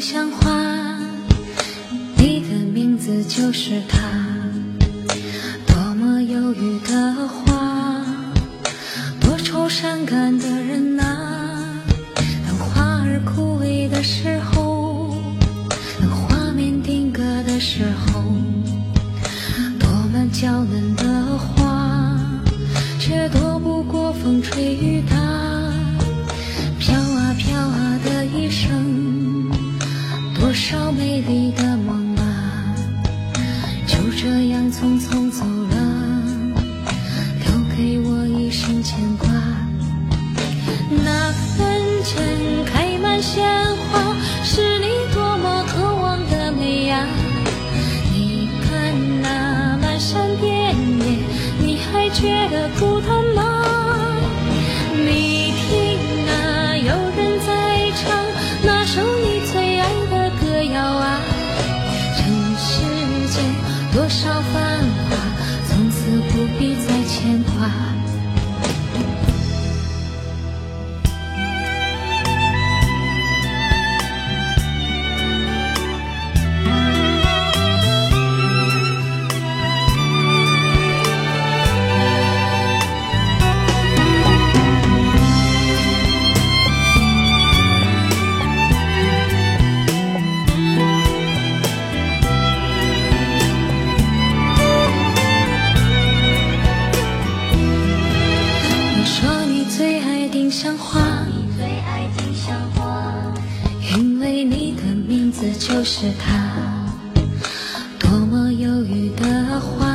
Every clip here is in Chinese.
像花，你的名字就是他。多么忧郁的花，多愁善感的人啊。当花儿枯萎的时候，当画面定格的时候，多么娇嫩的花，却躲不过风吹雨打。飘啊飘啊的一生。多少美丽的梦，这样匆匆走了，留给我一生牵挂。那坟前开满鲜花，是你多么渴望的美呀！你看那漫山遍野，你还觉得孤单吗？繁华，从此不必再牵挂。像花，因为你的名字就是它。多么忧郁的花，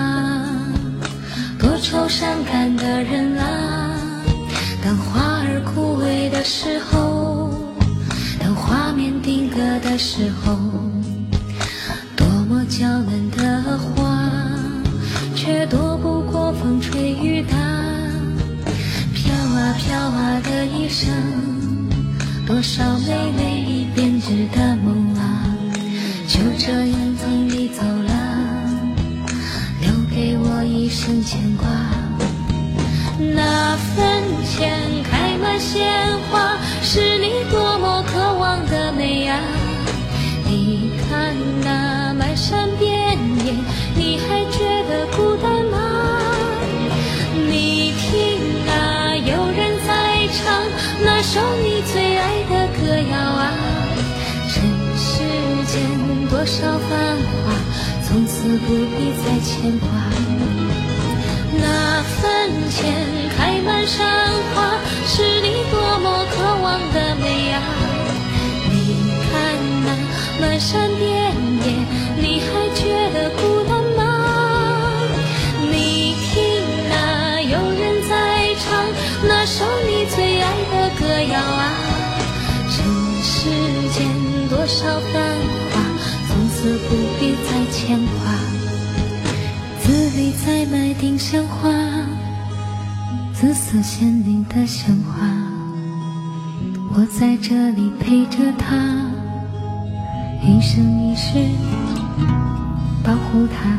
多愁善感的人啊。当花儿枯萎的时候，当画面定格的时候，多么娇嫩的一生，多少美丽编织的梦啊，就这样从你走了，留给我一生牵挂。那坟前开满鲜花，是多少繁华，从此不必再牵挂。那坟前开满山花，是你多么渴望的美啊！你看那漫山遍野，你还觉得孤单吗？你听那有人在唱那首你最爱的。歌谣啊，这世间多少繁，牵挂。字里再埋丁香花，紫色鲜丽的鲜花，我在这里陪着她，一生一世保护她。